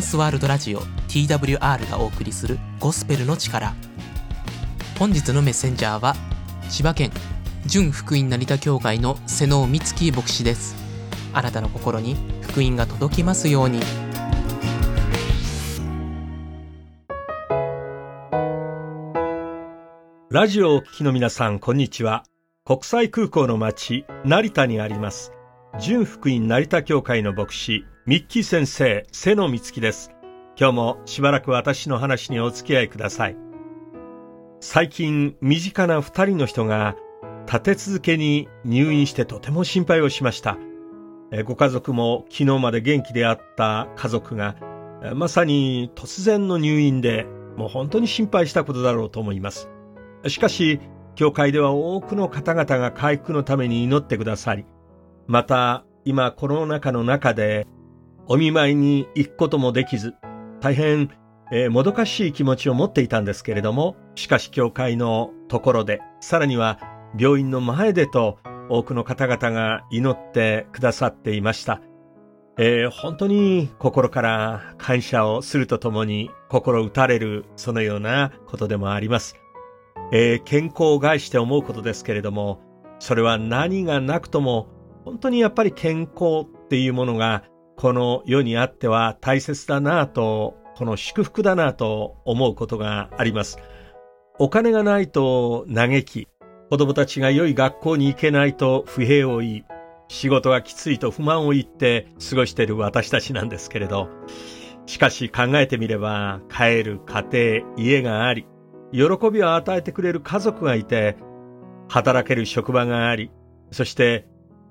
ンスワールドラジオ TWR がお送りするゴスペルの力本日のメッセンジャーは千葉県純福音成田教会の瀬能美月牧師ですあなたの心に福音が届きますようにラジオをお聞きの皆さん、こんにちは。国際空港の町、成田にあります。純福音成田教会の牧師、ミッキー先生、瀬野光樹です。今日もしばらく私の話にお付き合いください。最近、身近な二人の人が、立て続けに入院してとても心配をしました。ご家族も昨日まで元気であった家族が、まさに突然の入院で、もう本当に心配したことだろうと思います。しかし、教会では多くの方々が回復のために祈ってくださり、また、今コロナ禍の中で、お見舞いに行くこともできず、大変、えーもどかしい気持ちを持っていたんですけれども、しかし教会のところで、さらには病院の前でと、多くの方々が祈ってくださっていました。えー本当に心から感謝をするとともに、心打たれる、そのようなことでもあります。えー健康を害して思うことですけれども、それは何がなくとも、本当にやっぱり健康っていうものが、この世にあっては大切だなぁと、この祝福だなぁと思うことがあります。お金がないと嘆き、子供たちが良い学校に行けないと不平を言い、仕事がきついと不満を言って過ごしている私たちなんですけれど、しかし考えてみれば、帰る家庭、家があり、喜びを与えてくれる家族がいて、働ける職場があり、そして、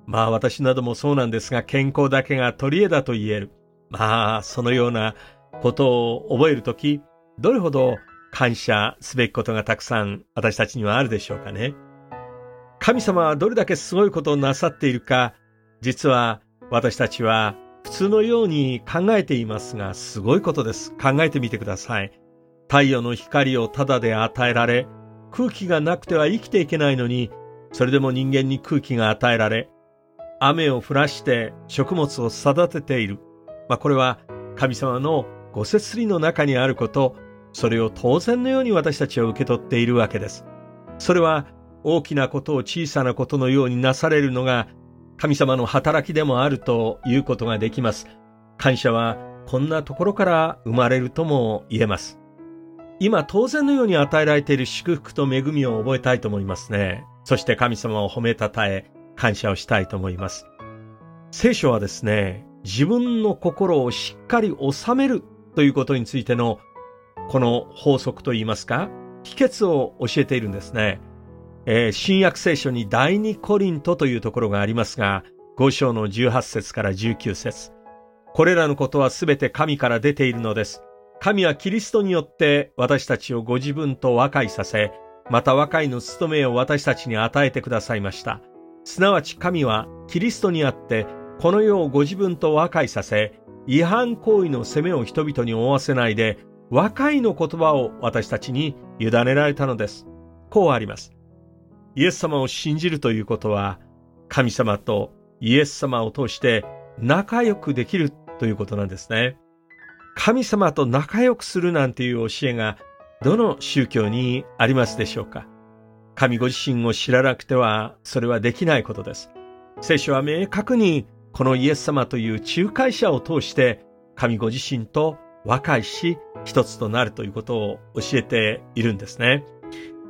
まあ私などもそうなんですが、健康だけが取り柄だと言える。まあ、そのようなことを覚えるとき、どれほど感謝すべきことがたくさん私たちにはあるでしょうかね。神様はどれだけすごいことをなさっているか、実は私たちは普通のように考えていますが、すごいことです。考えてみてください。太陽の光をただで与えられ、空気がなくては生きていけないのに、それでも人間に空気が与えられ、雨を降らして食物を育てている。まあ、これは神様のご節理の中にあること、それを当然のように私たちは受け取っているわけです。それは大きなことを小さなことのようになされるのが神様の働きでもあるということができます。感謝はこんなところから生まれるとも言えます。今当然のように与えられている祝福と恵みを覚えたいと思いますね。そして神様を褒めたたえ、感謝をしたいと思います。聖書はですね、自分の心をしっかり収めるということについてのこの法則といいますか、秘訣を教えているんですね。えー新約聖書に第二コリントというところがありますが、5章の18節から19節これらのことはすべて神から出ているのです。神はキリストによって私たちをご自分と和解させ、また和解の務めを私たちに与えてくださいました。すなわち神はキリストにあって、この世をご自分と和解させ、違反行為の責めを人々に負わせないで、和解の言葉を私たちに委ねられたのです。こうあります。イエス様を信じるということは、神様とイエス様を通して仲良くできるということなんですね。神様と仲良くするなんていう教えがどの宗教にありますでしょうか神ご自身を知らなくてはそれはできないことです。聖書は明確にこのイエス様という仲介者を通して神ご自身と和解し一つとなるということを教えているんですね。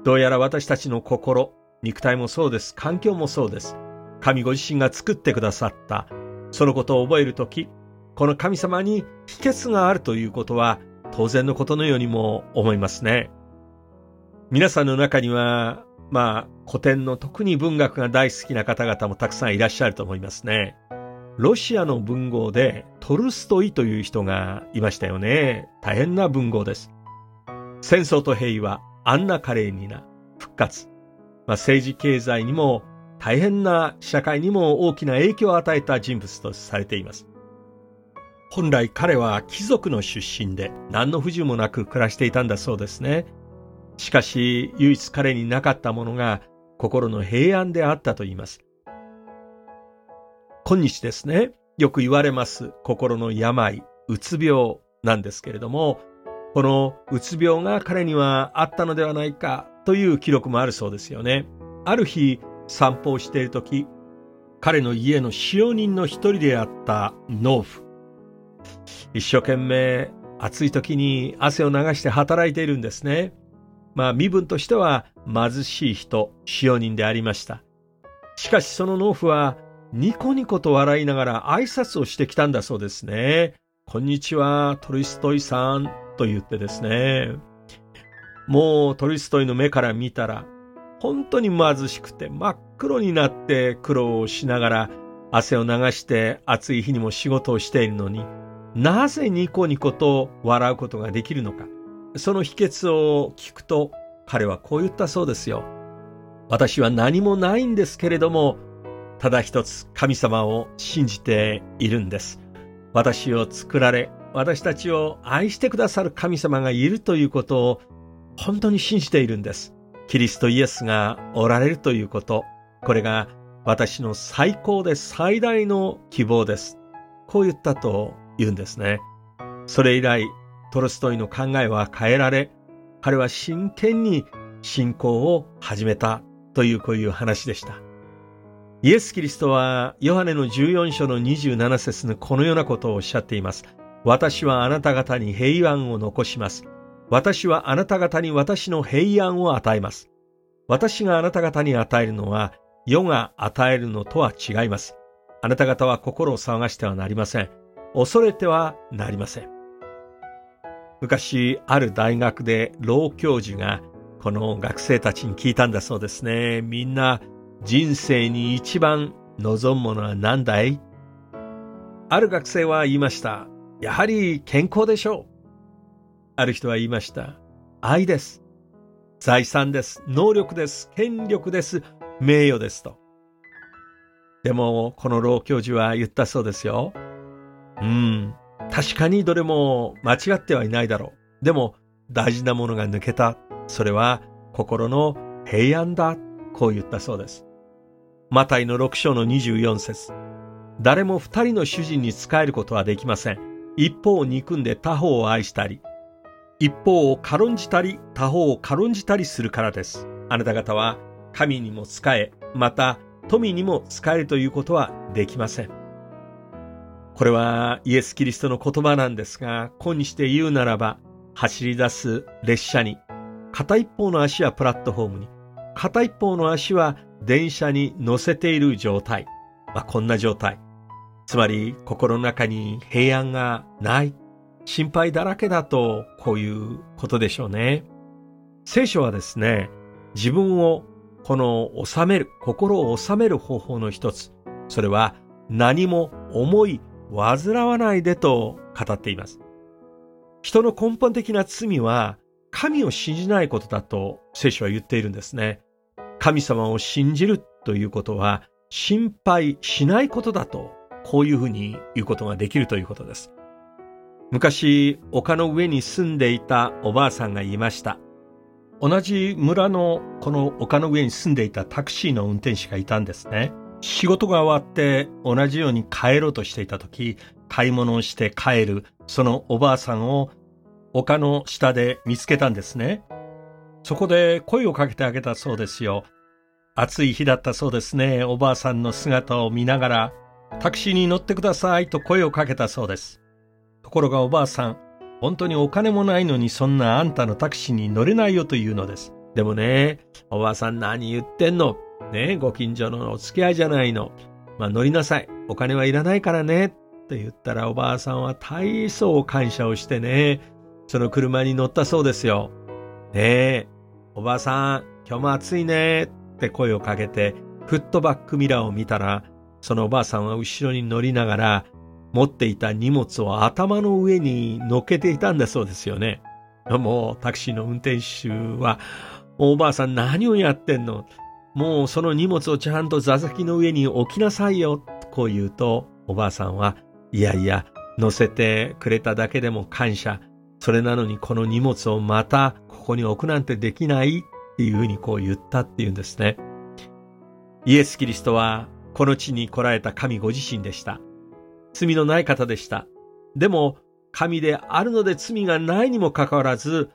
どうやら私たちの心、肉体もそうです。環境もそうです。神ご自身が作ってくださった。そのことを覚えるとき、この神様に秘訣があるということは当然のことのようにも思いますね。皆さんの中には、まあ、古典の特に文学が大好きな方々もたくさんいらっしゃると思いますね。ロシアの文豪でトルストイという人がいましたよね。大変な文豪です。戦争と平和、アンナ・カレーニナ、復活。まあ、政治経済にも大変な社会にも大きな影響を与えた人物とされています。本来彼は貴族の出身で何の不自由もなく暮らしていたんだそうですね。しかし唯一彼になかったものが心の平安であったと言います。今日ですね、よく言われます心の病、うつ病、なんですけれども、このうつ病が彼にはあったのではないかという記録もあるそうですよね。ある日散歩をしている時、彼の家の使用人の一人であった農夫。一生懸命暑い時に汗を流して働いているんですね。まあ身分としては貧しい人、使用人でありました。しかしその農夫はニコニコと笑いながら挨拶をしてきたんだそうですね。こんにちは、トリストイさんと言ってですね。もうトリストイの目から見たら、本当に貧しくて真っ黒になって苦労をしながら汗を流して暑い日にも仕事をしているのに、なぜニコニコと笑うことができるのか。その秘訣を聞くと彼はこう言ったそうですよ。私は何もないんですけれども、ただ一つ神様を信じているんです。私を作られ、私たちを愛してくださる神様がいるということを本当に信じているんです。キリストイエスがおられるということ、これが私の最高で最大の希望です。こう言ったと言うんですね。それ以来、トルストイの考えは変えられ、彼は真剣に信仰を始めたというこういう話でした。イエス・キリストはヨハネの14章の27節のこのようなことをおっしゃっています。私はあなた方に平安を残します。私はあなた方に私の平安を与えます。私があなた方に与えるのは世が与えるのとは違います。あなた方は心を騒がしてはなりません。恐れてはなりません。昔、ある大学で老教授がこの学生たちに聞いたんだそうですね。みんな人生に一番望むものは何だい？ある学生は言いました。やはり健康でしょう。ある人は言いました。愛です。財産です。能力です。権力です。名誉ですと。でも、この老教授は言ったそうですよ。うん、確かにどれも間違ってはいないだろう。でも、大事なものが抜けた。それは心の平安だ。こう言ったそうです。マタイの6章の24節誰も二人の主人に仕えることはできません。一方を憎んで他方を愛したり、一方を軽んじたり他方を軽んじたりするからです。あなた方は神にも仕え、また富にも仕えるということはできません。これはイエス・キリストの言葉なんですが、今にして言うならば、走り出す列車に、片一方の足はプラットフォームに、片一方の足は電車に乗せている状態。まあ、こんな状態。つまり、心の中に平安がない、心配だらけだと、こういうことでしょうね。聖書はですね、自分をこの収める、心を収める方法の一つ、それは何も思い煩わないでと語っています。人の根本的な罪は神を信じないことだと聖書は言っているんですね。神様を信じるということは心配しないことだと、こういうふうに言うことができるということです。昔、丘の上に住んでいたおばあさんが言いました。同じ村のこの丘の上に住んでいたタクシーの運転手がいたんですね。仕事が終わって同じように帰ろうとしていた時、買い物をして帰るそのおばあさんを丘の下で見つけたんですね。そこで声をかけてあげたそうですよ。暑い日だったそうですね。おばあさんの姿を見ながら、タクシーに乗ってくださいと声をかけたそうです。ところがおばあさん、本当にお金もないのにそんなあんたのタクシーに乗れないよというのです。でもね、おばあさん何言ってんの？ねご近所のお付き合いじゃないの。まあ乗りなさい。お金はいらないからね。って言ったらおばあさんは大層感謝をしてね、その車に乗ったそうですよ。ねえ、おばあさん、今日も暑いねって声をかけて、フットバックミラーを見たら、そのおばあさんは後ろに乗りながら、持っていた荷物を頭の上に乗っけていたんだそうですよね。もうタクシーの運転手は、おばあさん何をやってんの？もうその荷物をちゃんと座席の上に置きなさいよ。こう言うと、おばあさんは、いやいや、乗せてくれただけでも感謝。それなのにこの荷物をまたここに置くなんてできないっていうふうにこう言ったっていうんですね。イエス・キリストはこの地に来られた神ご自身でした。罪のない方でした。でも、神であるので罪がないにもかかわらず、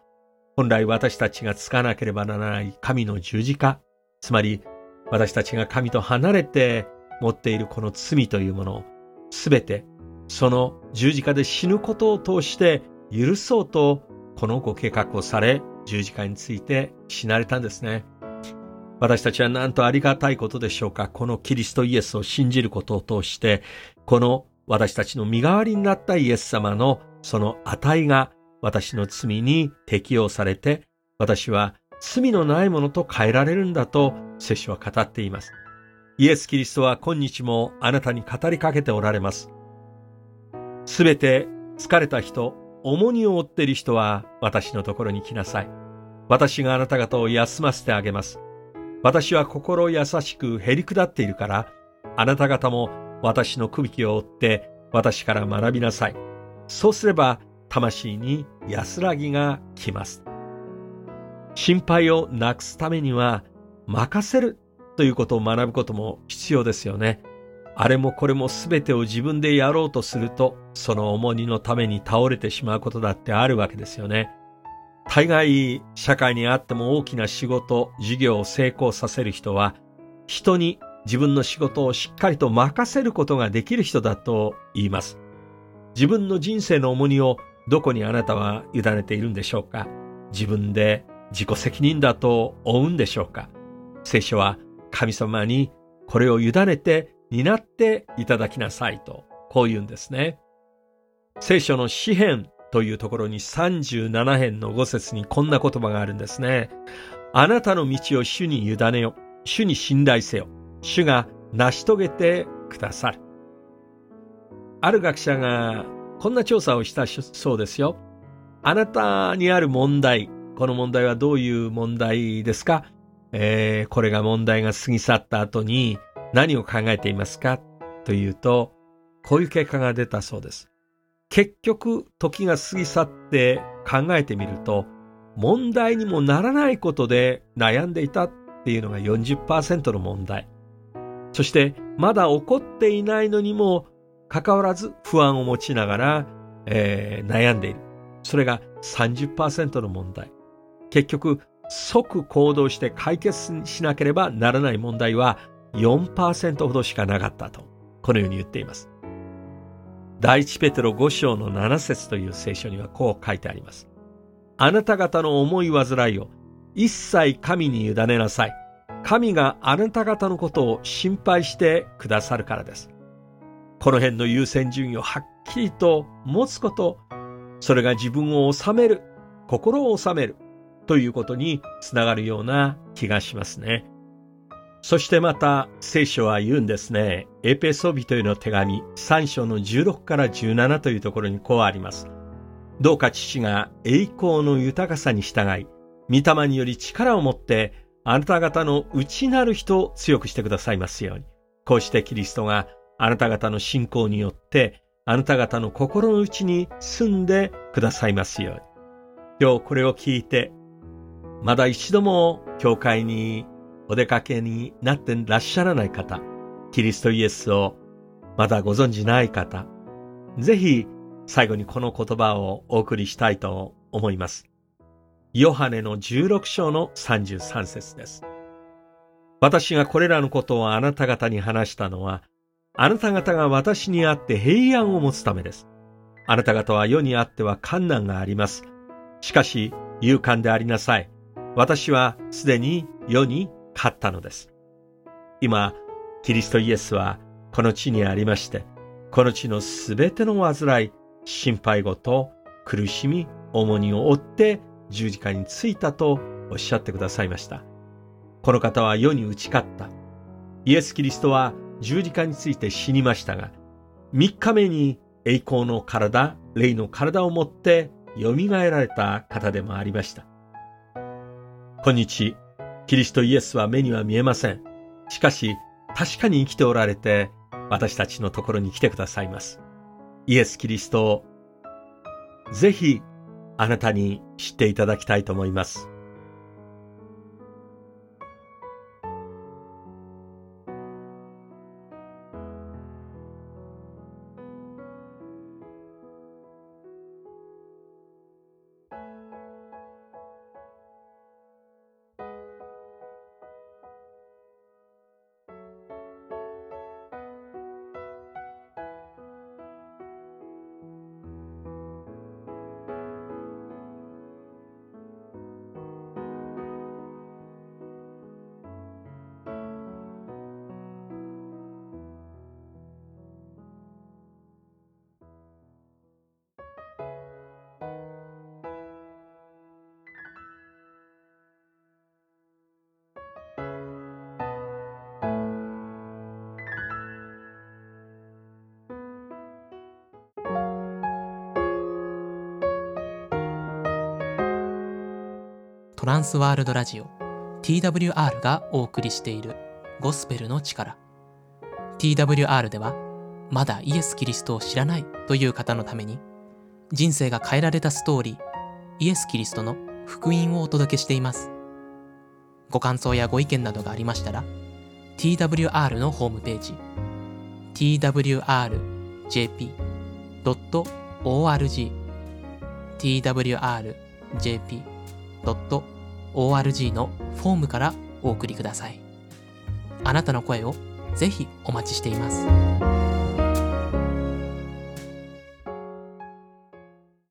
本来私たちがつかなければならない神の十字架、つまり私たちが神と離れて持っているこの罪というものをすべてその十字架で死ぬことを通して許そうとこのご計画をされ十字架について死なれたんですね。私たちはなんとありがたいことでしょうか。このキリストイエスを信じることを通して、この私たちの身代わりになったイエス様のその値が私の罪に適用されて、私は罪のないものと変えられるんだと聖書は語っています。イエス・キリストは今日もあなたに語りかけておられます。すべて疲れた人、重荷を負っている人は私のところに来なさい。私があなた方を休ませてあげます。私は心優しくへり下っているから、あなた方も私の首輝を追って私から学びなさい。そうすれば魂に安らぎが来ます。心配をなくすためには任せるということを学ぶことも必要ですよね。あれもこれも全てを自分でやろうとすると、その重荷のために倒れてしまうことだってあるわけですよね。大概、社会にあっても大きな仕事、事業を成功させる人は、人に自分の仕事をしっかりと任せることができる人だと言います。自分の人生の重荷をどこにあなたは委ねているんでしょうか自分で自己責任だと追うんでしょうか？聖書は神様にこれを委ねて担っていただきなさいと、こう言うんですね。聖書の詩篇というところに37編の5節にこんな言葉があるんですね。あなたの道を主に委ねよ。主に信頼せよ。主が成し遂げてくださる。ある学者がこんな調査をしたそうですよ。あなたにある問題、この問題はどういう問題ですか、えー、これが問題が過ぎ去った後に何を考えていますか？というと、こういう結果が出たそうです。結局、時が過ぎ去って考えてみると、問題にもならないことで悩んでいたっていうのが40%の問題。そして、まだ起こっていないのにもかかわらず不安を持ちながら、えー、悩んでいる。それが30%の問題。結局、即行動して解決しなければならない問題は4%ほどしかなかったと、このように言っています。第一ペテロ5章の7節という聖書にはこう書いてあります。あなた方の思い煩いを一切神に委ねなさい。神があなた方のことを心配してくださるからです。この辺の優先順位をはっきりと持つこと、それが自分を治める、心を治めるということにつながるような気がしますね。そしてまた聖書は言うんですね。エペソビトへの手紙3章の16から17というところにこうあります。どうか父が栄光の豊かさに従い、御霊により力を持ってあなた方の内なる人を強くしてくださいますように。こうしてキリストがあなた方の信仰によってあなた方の心の内に住んでくださいますように。今日これを聞いて、まだ一度も教会にお出かけになってらっしゃらない方、キリストイエスをまだご存じない方、ぜひ最後にこの言葉をお送りしたいと思います。ヨハネの16章の33節です。私がこれらのことをあなた方に話したのは、あなた方が私にあって平安を持つためです。あなた方は世にあっては困難があります。しかし、勇敢でありなさい。私はすでに世に勝ったのです。今、キリストイエスはこの地にありまして、この地のすべての煩い、心配事、苦しみ、重荷を負って十字架についたとおっしゃってくださいました。この方は世に打ち勝った。イエス・キリストは十字架について死にましたが、三日目に栄光の体、霊の体を持って蘇られた方でもありました。今日、キリストイエスは目には見えません。しかし、確かに生きておられて、私たちのところに来てくださいます。イエス・キリストを、ぜひ、あなたに知っていただきたいと思います。トランスワールドラジオ。TWR がお送りしている。ゴスペルの力。TWR ではまだイエス・キリストを知らないという方のために人生が変えられたストーリーイエス・キリストの福音をお届けしています。ご感想やご意見などがありましたら TWR のホームページ twrjp.org twrjp.org ORG のフォームからお送りください。あなたの声をぜひお待ちしています。